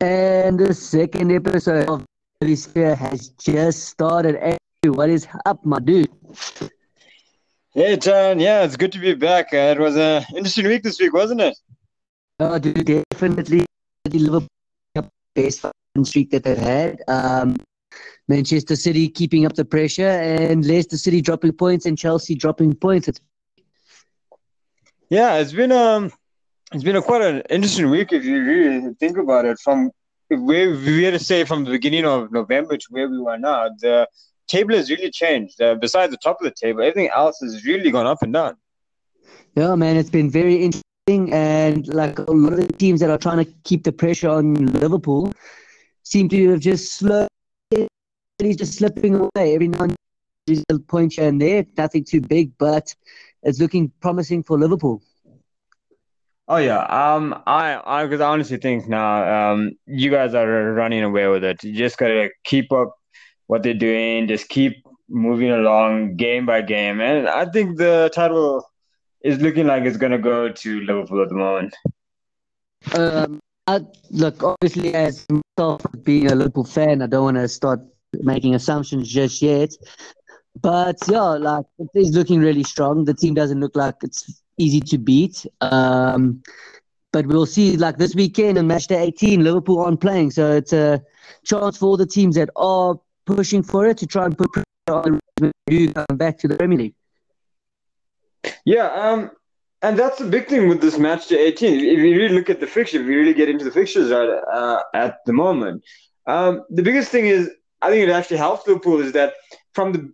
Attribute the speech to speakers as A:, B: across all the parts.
A: And the second episode of Sphere has just started. Hey, what is up, my dude?
B: Hey, John. Yeah, it's good to be back. Uh, it was an interesting week this week, wasn't it?
A: Oh, dude, definitely The Liverpool best streak that they've had. Um, Manchester City keeping up the pressure, and Leicester City dropping points, and Chelsea dropping points. It's
B: yeah, it's been um, it's been a quite an interesting week if you really think about it. From where we had to say from the beginning of November to where we are now, the table has really changed. Uh, besides the top of the table, everything else has really gone up and down.
A: Yeah, man, it's been very interesting, and like a lot of the teams that are trying to keep the pressure on Liverpool seem to have just slowly just slipping away every now and then. A point here and there, nothing too big, but it's looking promising for Liverpool.
B: Oh yeah, um, I, I, because I honestly think now, um, you guys are running away with it. You just gotta keep up what they're doing, just keep moving along game by game, and I think the title is looking like it's gonna go to Liverpool at the moment.
A: Um, I, look, obviously, as myself being a Liverpool fan, I don't want to start making assumptions just yet. But yeah, like it is looking really strong. The team doesn't look like it's easy to beat. Um, but we'll see. Like this weekend in match day 18, Liverpool aren't playing, so it's a chance for all the teams that are pushing for it to try and put pressure on the come back to the Premier League.
B: Yeah, um, and that's the big thing with this match day 18. If you really look at the fixture, if you really get into the fixtures at, uh, at the moment, um, the biggest thing is I think it actually helps Liverpool is that from the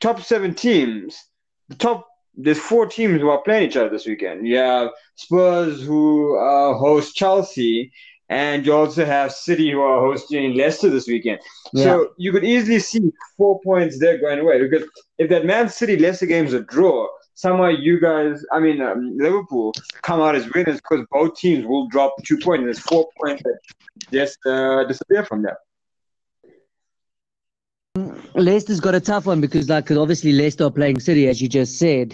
B: top seven teams, the top there's four teams who are playing each other this weekend. You have Spurs who uh, host Chelsea, and you also have City who are hosting Leicester this weekend. Yeah. So you could easily see four points there going away because if that Man City Leicester game is a draw, somehow you guys, I mean um, Liverpool, come out as winners because both teams will drop two points. And there's four points that just uh, disappear from there.
A: Leicester's got a tough one because, like, obviously Leicester are playing City, as you just said.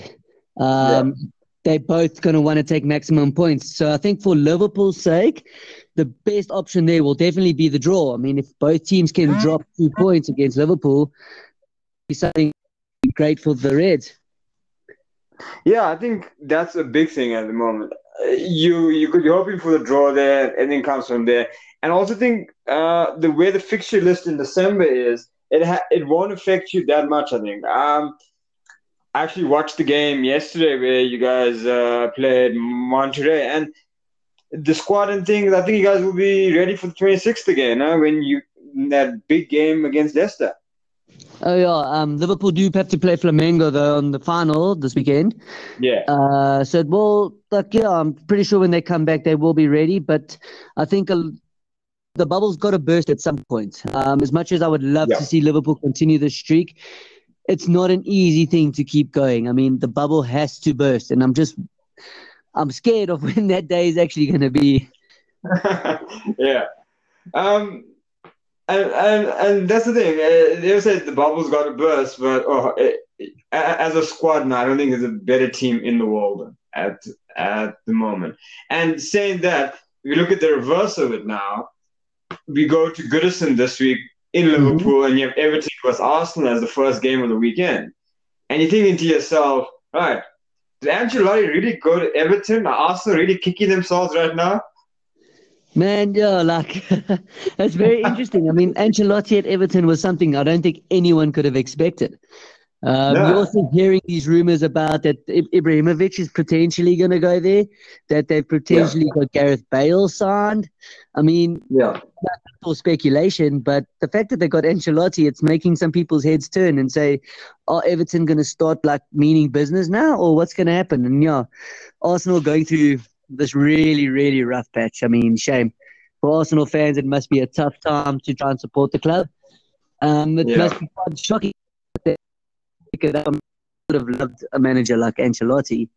A: Um, yeah. They're both going to want to take maximum points. So I think for Liverpool's sake, the best option there will definitely be the draw. I mean, if both teams can drop two points against Liverpool, be something great for the Reds.
B: Yeah, I think that's a big thing at the moment. You you could be hoping for the draw there, and then comes from there. And I also think uh, the way the fixture list in December is, it ha- it won't affect you that much. I think. Um, I actually watched the game yesterday where you guys uh, played Monterrey, and the squad and things. I think you guys will be ready for the 26th again huh? when you that big game against Leicester.
A: Oh yeah, um, Liverpool do have to play Flamengo though on the final this weekend.
B: Yeah.
A: Uh, so well, like yeah, I'm pretty sure when they come back they will be ready. But I think a, the bubble's got to burst at some point. Um, as much as I would love yeah. to see Liverpool continue the streak, it's not an easy thing to keep going. I mean, the bubble has to burst, and I'm just, I'm scared of when that day is actually going to be.
B: yeah, um, and and and that's the thing. Uh, they said the bubble's got to burst, but oh, it, as a squad now, I don't think there's a better team in the world at at the moment. And saying that, we look at the reverse of it now we go to Goodison this week in mm-hmm. Liverpool, mm-hmm. and you have Everton versus Arsenal as the first game of the weekend. And you're thinking to yourself, right, did Ancelotti really go to Everton? Are Arsenal really kicking themselves right now?
A: Man, yeah, like that's very interesting. I mean, Ancelotti at Everton was something I don't think anyone could have expected. Um, You're also hearing these rumors about that Ibrahimovic is potentially going to go there, that they've potentially yeah. got Gareth Bale signed. I mean,
B: yeah,
A: that's all speculation, but the fact that they got Ancelotti, it's making some people's heads turn and say, "Are Everton going to start like meaning business now, or what's going to happen?" And yeah, Arsenal going through this really, really rough patch. I mean, shame for Arsenal fans. It must be a tough time to try and support the club. Um, it yeah. must be quite shocking because I would have loved a manager like Ancelotti.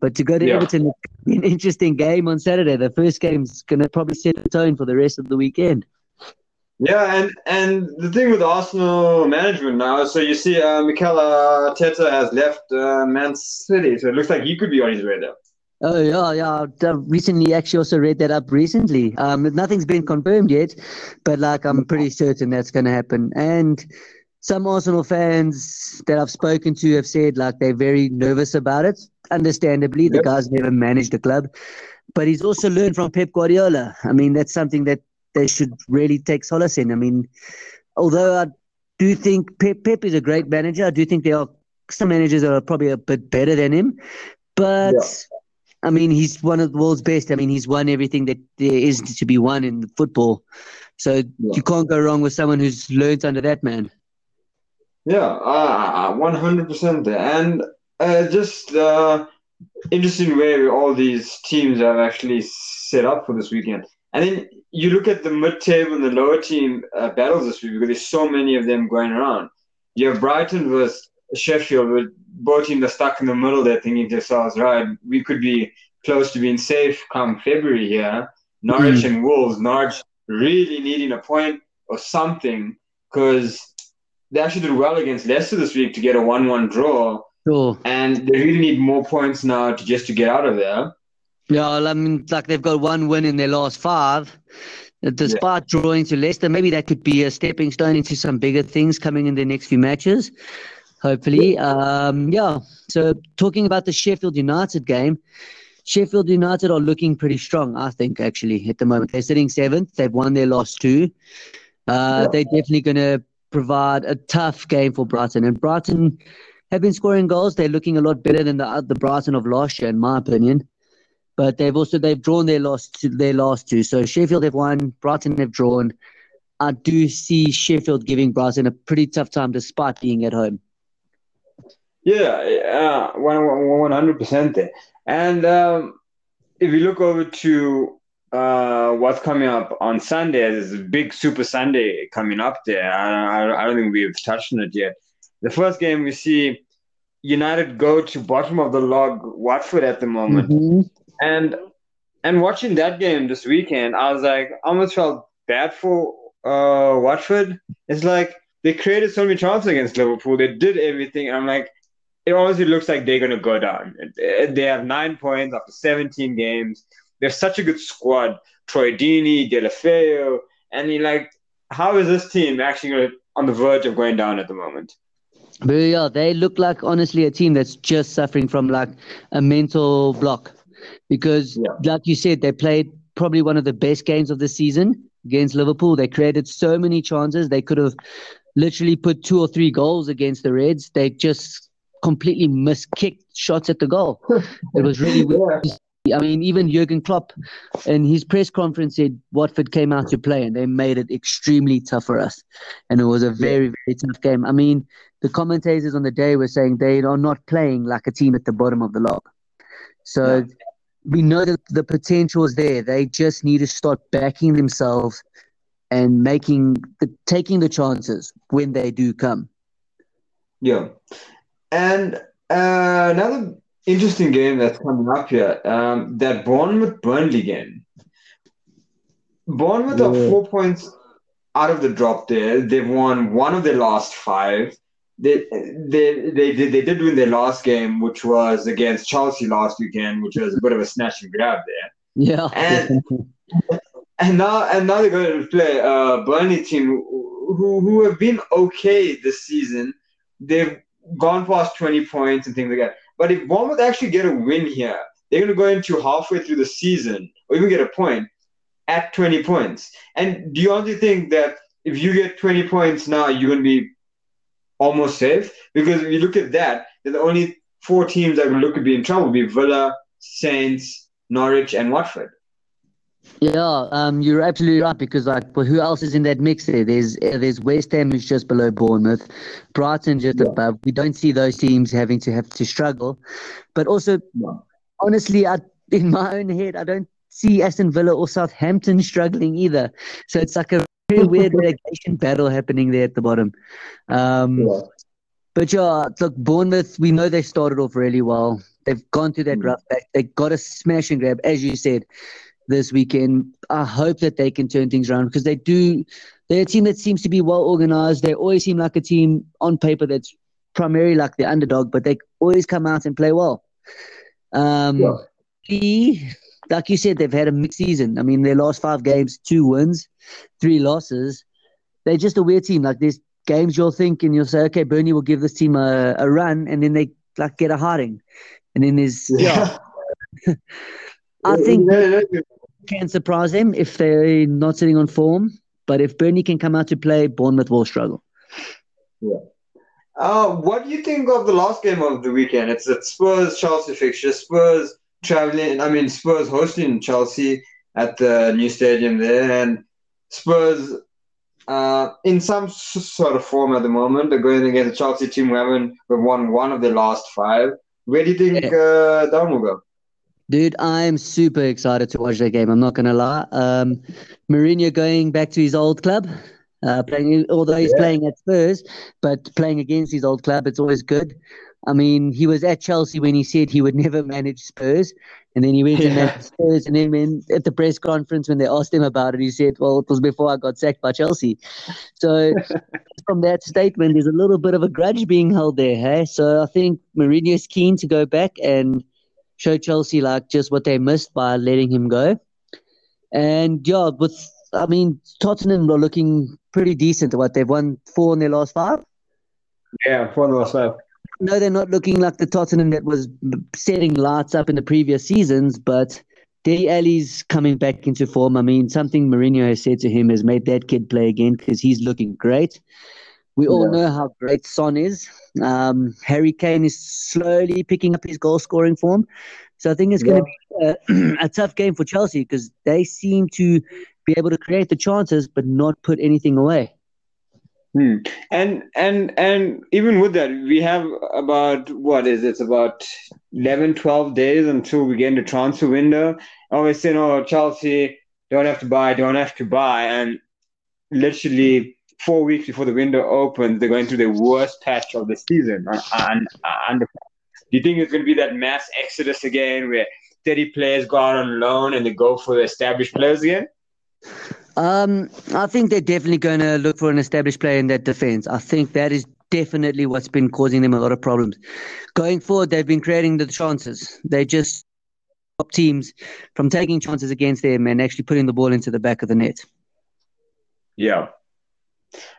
A: But to go to yeah. Everton, an interesting game on Saturday. The first game's going to probably set the tone for the rest of the weekend.
B: Yeah, and and the thing with Arsenal management now, so you see, uh, Mikel Arteta has left uh, Man City, so it looks like he could be on his way there.
A: Oh yeah, yeah. I recently, actually, also read that up recently. Um, nothing's been confirmed yet, but like I'm pretty certain that's going to happen. And some Arsenal fans that I've spoken to have said like they're very nervous about it. Understandably, the guy's never managed a club, but he's also learned from Pep Guardiola. I mean, that's something that they should really take solace in. I mean, although I do think Pep, Pep is a great manager, I do think there are some managers that are probably a bit better than him, but. Yeah I mean, he's one of the world's best. I mean, he's won everything that there is to be won in football. So yeah. you can't go wrong with someone who's learned under that man.
B: Yeah, uh, 100% And uh, just uh, interesting way all these teams have actually set up for this weekend. And then you look at the mid-table and the lower team uh, battles this week because there's so many of them going around. You have Brighton versus Sheffield with both teams are stuck in the middle there thinking to themselves, right, we could be close to being safe come February here. Norwich mm. and Wolves, Norwich really needing a point or something because they actually did well against Leicester this week to get a 1 1 draw.
A: Sure.
B: And they really need more points now to just to get out of there.
A: Yeah, I mean, like they've got one win in their last five. Despite yeah. drawing to Leicester, maybe that could be a stepping stone into some bigger things coming in the next few matches hopefully. Um, yeah. So talking about the Sheffield United game, Sheffield United are looking pretty strong, I think, actually, at the moment. They're sitting seventh. They've won their last two. Uh, they're definitely going to provide a tough game for Brighton. And Brighton have been scoring goals. They're looking a lot better than the the Brighton of last year, in my opinion. But they've also they've drawn their last two, their last two. So Sheffield have won, Brighton have drawn. I do see Sheffield giving Brighton a pretty tough time despite being at home.
B: Yeah, uh, one hundred percent. And um, if you look over to uh, what's coming up on Sunday, there's a big Super Sunday coming up there. I, I, don't think we've touched on it yet. The first game we see United go to bottom of the log Watford at the moment, mm-hmm. and and watching that game this weekend, I was like, I almost felt bad for uh, Watford. It's like they created so many chances against Liverpool. They did everything. I'm like, it honestly looks like they're going to go down. They have nine points after 17 games. They're such a good squad. Troy Deeney, Deulofeu, and you're like, how is this team actually on the verge of going down at the moment?
A: Yeah, they look like honestly a team that's just suffering from like a mental block because, yeah. like you said, they played probably one of the best games of the season against Liverpool. They created so many chances. They could have literally put two or three goals against the Reds. They just completely miskicked shots at the goal. it was really weird. I mean, even Jurgen Klopp in his press conference said Watford came out to play and they made it extremely tough for us. And it was a very, very tough game. I mean, the commentators on the day were saying they are not playing like a team at the bottom of the log. So yeah. we know that the potential is there. They just need to start backing themselves and making the, taking the chances when they do come.
B: Yeah. And uh, another interesting game that's coming up here, um, that Bournemouth Burnley game. Bournemouth yeah. are four points out of the drop there. They've won one of their last five. They, they, they, they, they did win their last game, which was against Chelsea last weekend, which was a bit of a snatch and grab there.
A: Yeah.
B: And, and now and now they're going to play a Burnley team who, who have been okay this season. They've gone past 20 points and things like that. But if Bournemouth actually get a win here, they're going to go into halfway through the season or even get a point at 20 points. And do you honestly think that if you get 20 points now, you're going to be almost safe? Because if you look at that, then the only four teams that will look to be in trouble be Villa, Saints, Norwich, and Watford.
A: Yeah, um, you're absolutely right because like, but who else is in that mix there? There's there's West Ham who's just below Bournemouth, Brighton just yeah. above. We don't see those teams having to have to struggle, but also, yeah. honestly, I, in my own head, I don't see Aston Villa or Southampton struggling either. So it's like a very weird relegation battle happening there at the bottom. Um, yeah. But yeah, look, Bournemouth, we know they started off really well. They've gone through that mm. rough back. They got a smash and grab, as you said this weekend. I hope that they can turn things around because they do. They're a team that seems to be well organized. They always seem like a team on paper that's primarily like the underdog, but they always come out and play well. Um, yeah. like you said, they've had a mixed season. I mean, their last five games, two wins, three losses. They're just a weird team. Like there's games you'll think and you'll say, okay, Burnley will give this team a, a run, and then they like get a hiding, and then there's yeah. yeah. I think can surprise them if they're not sitting on form. But if Burnley can come out to play, Bournemouth will struggle.
B: Yeah. Uh, what do you think of the last game of the weekend? It's the Spurs Chelsea fixture. Spurs traveling, I mean, Spurs hosting Chelsea at the new stadium there, and Spurs uh, in some sort of form at the moment. They're going against the Chelsea team who haven't won one of their last five. Where do you think yeah. uh, that will go?
A: Dude, I'm super excited to watch that game. I'm not gonna lie. Um, Mourinho going back to his old club, uh, playing although he's yeah. playing at Spurs, but playing against his old club, it's always good. I mean, he was at Chelsea when he said he would never manage Spurs, and then he went yeah. and managed Spurs. And then when, at the press conference when they asked him about it, he said, "Well, it was before I got sacked by Chelsea." So from that statement, there's a little bit of a grudge being held there. Hey, so I think Mourinho is keen to go back and show Chelsea like just what they missed by letting him go. And yeah, with I mean Tottenham are looking pretty decent. What they've won four in their last five.
B: Yeah, four in the last five.
A: No, they're not looking like the Tottenham that was setting lights up in the previous seasons, but Dele Alli's coming back into form. I mean, something Mourinho has said to him has made that kid play again because he's looking great. We all yeah. know how great Son is. Um, Harry Kane is slowly picking up his goal scoring form. So I think it's going to be a, a, tough game for Chelsea because they seem to be able to create the chances but not put anything away.
B: Hmm. And and and even with that, we have about what is it? It's about 11, 12 days until we get into transfer window. Always saying, "Oh, Chelsea don't have to buy, don't have to buy," and literally four weeks before the window opens, they're going through the worst patch of the season. And, and do you think it's going to be that mass exodus again, where 30 players go out on loan and they go for the established players again?
A: Um, I think they're definitely going to look for an established player in that defense. I think that is definitely what's been causing them a lot of problems. Going forward, they've been creating the chances. They just stop teams from taking chances against them and actually putting the ball into the back of the net.
B: Yeah,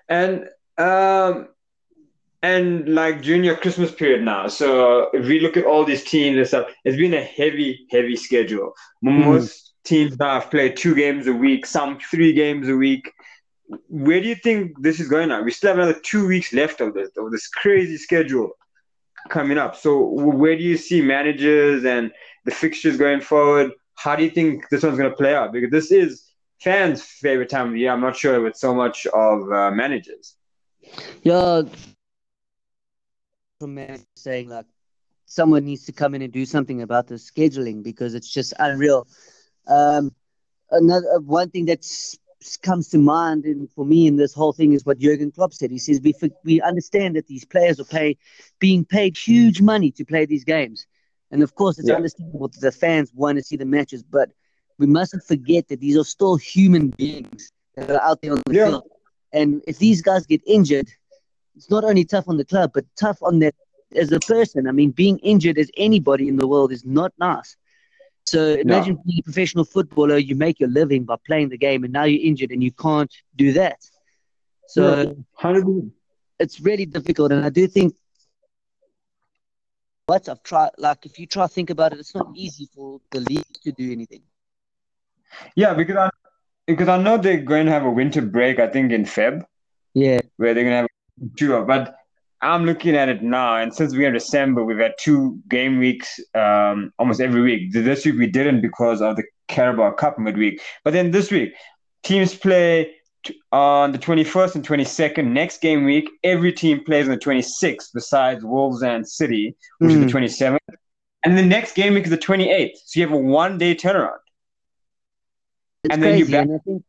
B: and um, and like junior Christmas period now. So if we look at all these teams and stuff, it's been a heavy, heavy schedule. Mm. Most teams now have played two games a week, some three games a week. Where do you think this is going now? We still have another two weeks left of this of this crazy schedule coming up. So where do you see managers and the fixtures going forward? How do you think this one's going to play out? Because this is fans' favorite time of the year. I'm not sure with so much of uh, managers.
A: Yeah, from managers saying like someone needs to come in and do something about the scheduling because it's just unreal. Um, another one thing that comes to mind and for me in this whole thing is what Jurgen Klopp said. He says we we understand that these players are pay being paid huge money to play these games, and of course it's yeah. understandable that the fans want to see the matches, but we mustn't forget that these are still human beings that are out there on the yeah. field. And if these guys get injured, it's not only tough on the club, but tough on that as a person. I mean, being injured as anybody in the world is not nice. So imagine being a professional footballer, you make your living by playing the game, and now you're injured and you can't do that. So it's really difficult, and I do think what I've tried. Like, if you try to think about it, it's not easy for the league to do anything.
B: Yeah, because I because I know they're going to have a winter break. I think in Feb.
A: Yeah.
B: Where they're going to have two, but I'm looking at it now, and since we're in December, we've had two game weeks um, almost every week. This week we didn't because of the Carabao Cup midweek. But then this week, teams play t- on the 21st and 22nd. Next game week, every team plays on the 26th, besides Wolves and City, which mm. is the 27th. Hmm. And the next game week is the 28th. So you have a one day turnaround.
A: It's and crazy, then you back- and I think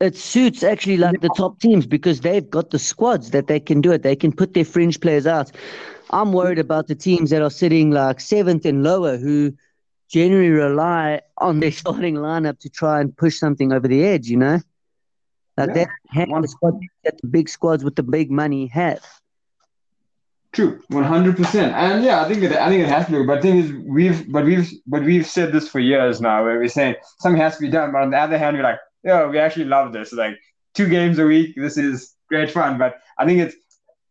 A: it suits actually like the top teams because they've got the squads that they can do it. They can put their fringe players out. I'm worried about the teams that are sitting like seventh and lower who generally rely on their starting lineup to try and push something over the edge, you know? Like yeah. that the squad that the big squads with the big money have.
B: True, one hundred percent, and yeah, I think it, I think it has to be. But the thing is, we've but we've but we've said this for years now, where we're saying something has to be done. But on the other hand, we're like, yeah, we actually love this. Like two games a week, this is great fun. But I think it's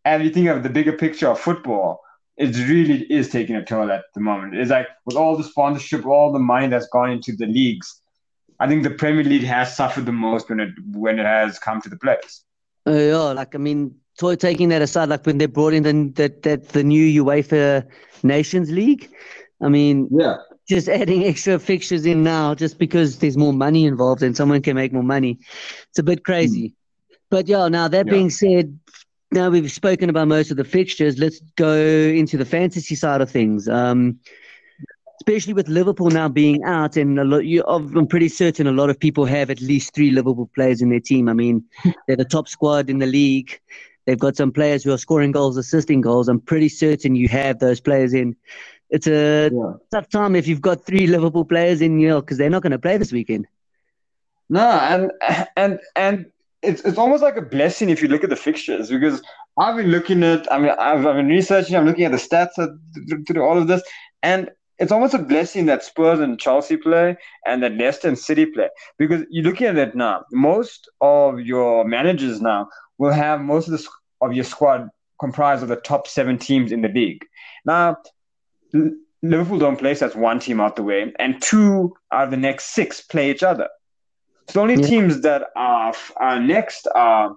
B: and you think of the bigger picture of football, it really is taking a toll at the moment. It's like with all the sponsorship, all the money that's gone into the leagues, I think the Premier League has suffered the most when it when it has come to the players.
A: Uh, yeah, like I mean, taking that aside, like when they brought in the that that the new UEFA Nations League, I mean,
B: yeah,
A: just adding extra fixtures in now just because there's more money involved and someone can make more money. It's a bit crazy. Mm. But yeah, now that yeah. being said, now we've spoken about most of the fixtures. Let's go into the fantasy side of things. Um, especially with Liverpool now being out, and a lot, you, I'm pretty certain a lot of people have at least three Liverpool players in their team. I mean, they're the top squad in the league. They've got some players who are scoring goals, assisting goals. I'm pretty certain you have those players in. It's a yeah. tough time if you've got three Liverpool players in your because they're not going to play this weekend.
B: No, and and and it's it's almost like a blessing if you look at the fixtures because I've been looking at. I mean, I've, I've been researching. I'm looking at the stats to, to all of this, and it's almost a blessing that Spurs and Chelsea play and that Leicester and City play because you're looking at it now. Most of your managers now will have most of the of your squad comprised of the top seven teams in the league. Now, Liverpool don't play, so that's one team out the way, and two out of the next six play each other. So the only yeah. teams that are, are next are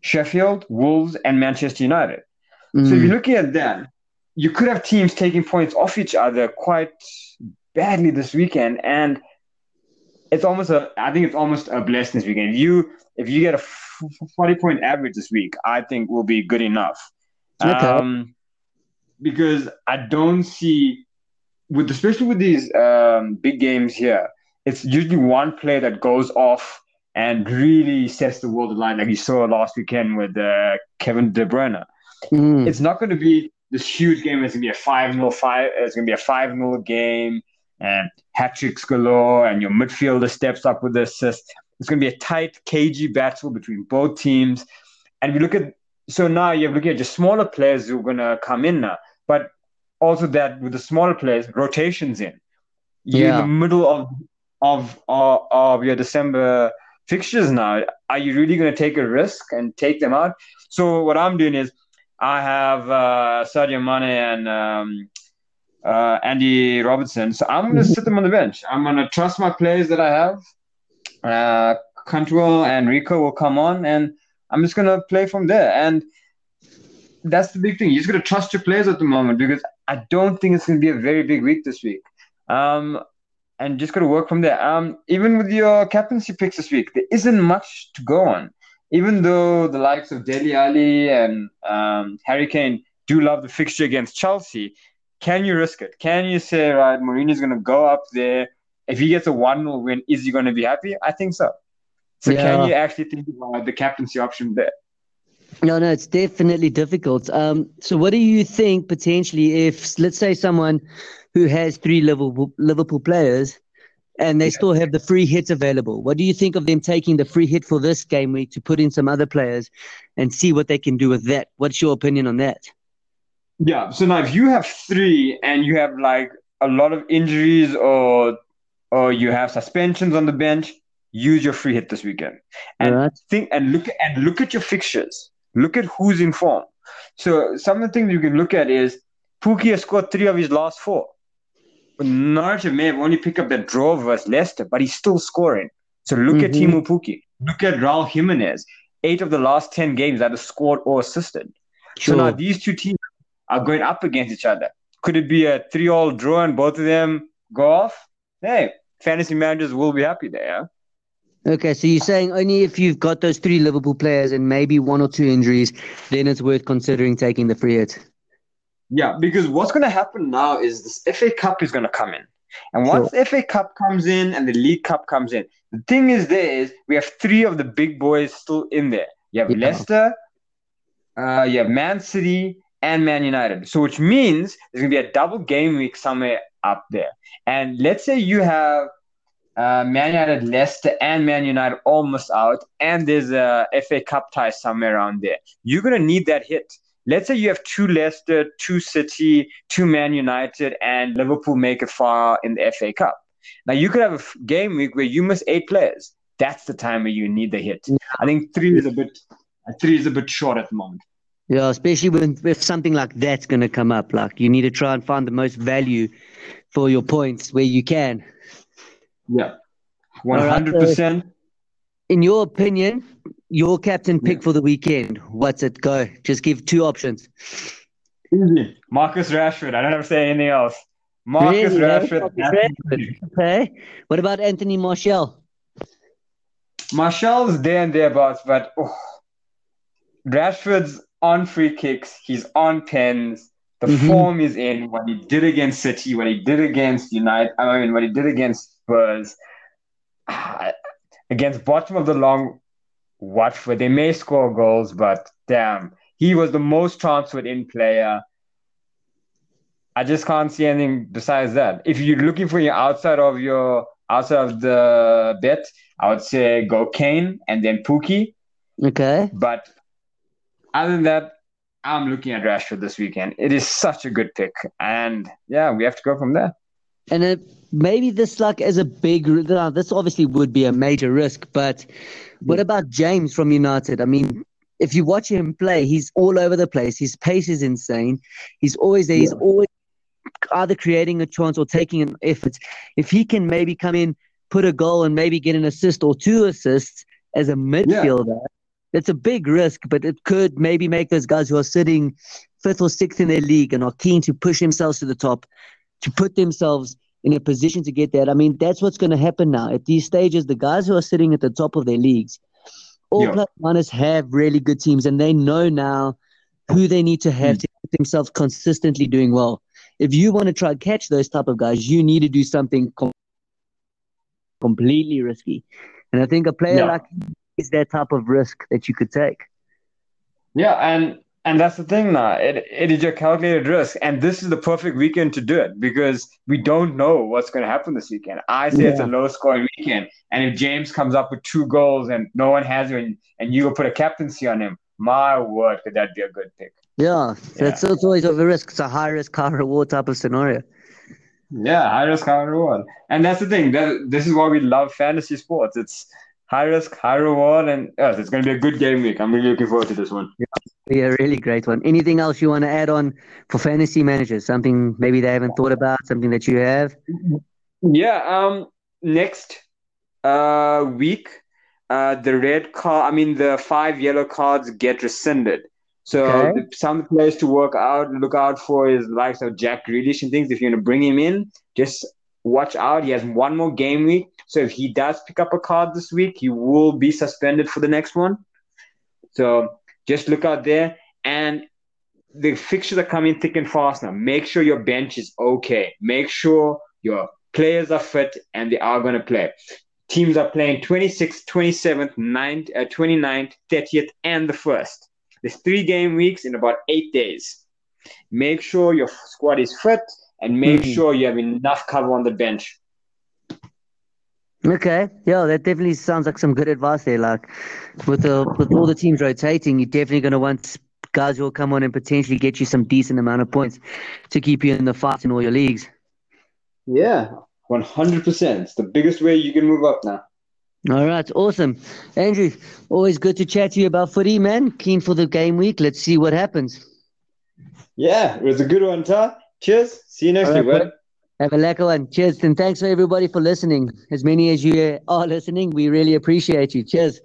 B: Sheffield, Wolves, and Manchester United. Mm. So if you're looking at that, you could have teams taking points off each other quite badly this weekend, and it's almost a. I think it's almost a blessing this weekend. If you if you get a forty point average this week, I think will be good enough. Okay. Um, because I don't see with especially with these um, big games here, it's usually one player that goes off and really sets the world alight, like you saw last weekend with uh, Kevin De Bruyne. Mm. It's not going to be this huge game is going to be a 5 0 five. It's going to be a 5 0 game and hat tricks galore, and your midfielder steps up with the assist. It's going to be a tight, cagey battle between both teams. And we look at so now you're looking at just smaller players who are going to come in now, but also that with the smaller players, rotations in. You're yeah. in the middle of of of, of your December fixtures now. Are you really going to take a risk and take them out? So what I'm doing is I have uh, Sadio Mane and um, uh, Andy Robertson. So I'm going to sit them on the bench. I'm going to trust my players that I have. Uh, Cantwell and Rico will come on, and I'm just going to play from there. And that's the big thing. You just got to trust your players at the moment because I don't think it's going to be a very big week this week. Um, and just got to work from there. Um, even with your captaincy picks this week, there isn't much to go on even though the likes of Dele Alli and um, Harry Kane do love the fixture against Chelsea, can you risk it? Can you say, right, Mourinho's going to go up there? If he gets a 1 0 win, is he going to be happy? I think so. So yeah. can you actually think about the captaincy option there?
A: No, no, it's definitely difficult. Um, so, what do you think potentially if, let's say, someone who has three Liverpool, Liverpool players and they yeah. still have the free hits available. What do you think of them taking the free hit for this game week to put in some other players and see what they can do with that? What's your opinion on that?
B: Yeah. So now, if you have three and you have like a lot of injuries or or you have suspensions on the bench, use your free hit this weekend and right. think and look and look at your fixtures. Look at who's in form. So some of the things you can look at is Pukki has scored three of his last four. Norwich may have only picked up that draw versus Leicester, but he's still scoring. So look mm-hmm. at Teemu Pukki. Look at Raul Jimenez. Eight of the last 10 games either scored or assisted. Sure. So now these two teams are going up against each other. Could it be a three all draw and both of them go off? Hey, fantasy managers will be happy there.
A: Okay, so you're saying only if you've got those three Liverpool players and maybe one or two injuries, then it's worth considering taking the free hit.
B: Yeah, because what's going to happen now is this FA Cup is going to come in. And once sure. the FA Cup comes in and the League Cup comes in, the thing is there is we have three of the big boys still in there. You have yeah. Leicester, uh, you have Man City, and Man United. So which means there's gonna be a double game week somewhere up there. And let's say you have uh, Man United, Leicester, and Man United almost out, and there's a FA Cup tie somewhere around there. You're gonna need that hit let's say you have two Leicester, two City, two Man United, and Liverpool make it far in the FA Cup. Now you could have a game week where you miss eight players. That's the time where you need the hit. I think three is a bit three is a bit short at the moment.
A: Yeah, especially when if something like that's going to come up, like you need to try and find the most value for your points where you can.
B: Yeah, one hundred percent.
A: In your opinion, your captain pick yeah. for the weekend, what's it? Go. Just give two options.
B: Easy. Marcus Rashford. I don't have to say anything else. Marcus really? Rashford. Rashford.
A: Okay. What about Anthony Martial?
B: Martial's there and thereabouts, but oh, Rashford's on free kicks. He's on pens. The mm-hmm. form is in. What he did against City, what he did against United, I mean, what he did against Spurs, against bottom of the long watch. Watford. They may score goals, but damn, he was the most transferred in player. I just can't see anything besides that. If you're looking for your outside of your outside of the bet, I would say go Kane and then Pukki.
A: Okay.
B: But other than that, I'm looking at Rashford this weekend. It is such a good pick, and yeah, we have to go from there.
A: And it, maybe this like is a big, this obviously would be a major risk. But what about James from United? I mean, if you watch him play, he's all over the place. His pace is insane. He's always there. Yeah. He's always either creating a chance or taking an effort. If he can maybe come in, put a goal, and maybe get an assist or two assists as a midfielder. Yeah it's a big risk, but it could maybe make those guys who are sitting fifth or sixth in their league and are keen to push themselves to the top, to put themselves in a position to get that. I mean, that's what's going to happen now. At these stages, the guys who are sitting at the top of their leagues, all yeah. plus minus have really good teams, and they know now who they need to have mm. to keep themselves consistently doing well. If you want to try and catch those type of guys, you need to do something com- completely risky. And I think a player yeah. like is that type of risk that you could take.
B: Yeah, and and that's the thing now. It, it is your calculated risk, and this is the perfect weekend to do it because we don't know what's going to happen this weekend. I say yeah. it's a low scoring weekend, and if James comes up with two goals and no one has him, and, and you will put a captaincy on him, my word, could that be a good pick?
A: Yeah, yeah. it's, it's always of a risk. It's a high risk, high reward type of scenario.
B: Yeah, high risk, high reward, and that's the thing. That this is why we love fantasy sports. It's high risk, high reward, and yes, it's going to be a good game week. I'm really looking forward to this one.
A: Yeah, be a really great one. Anything else you want to add on for fantasy managers? Something maybe they haven't thought about, something that you have?
B: Yeah. Um. Next, uh, week, uh, the red card. I mean, the five yellow cards get rescinded. So okay. some players to work out, look out for is likes of Jack Grealish and things. If you're going to bring him in, just watch out. He has one more game week. So if he does pick up a card this week, he will be suspended for the next one. So just look out there. And the fixtures are coming thick and fast now. Make sure your bench is okay. Make sure your players are fit and they are going to play. Teams are playing 26th, 27th, 9th, uh, 29th, 30th, and the 1st. There's three game weeks in about eight days. Make sure your squad is fit and make mm-hmm. sure you have enough cover on the bench.
A: Okay, yeah, that definitely sounds like some good advice there. Like with the with all the teams rotating, you're definitely going to want guys who will come on and potentially get you some decent amount of points to keep you in the fight in all your leagues.
B: Yeah, one hundred percent. It's the biggest way you can move up now.
A: All right, awesome, Andrew. Always good to chat to you about footy, man. Keen for the game week. Let's see what happens.
B: Yeah, it was a good one, Ty. Cheers. See you next week, right,
A: Have a lekker one. Cheers. And thanks for everybody for listening. As many as you are listening, we really appreciate you. Cheers.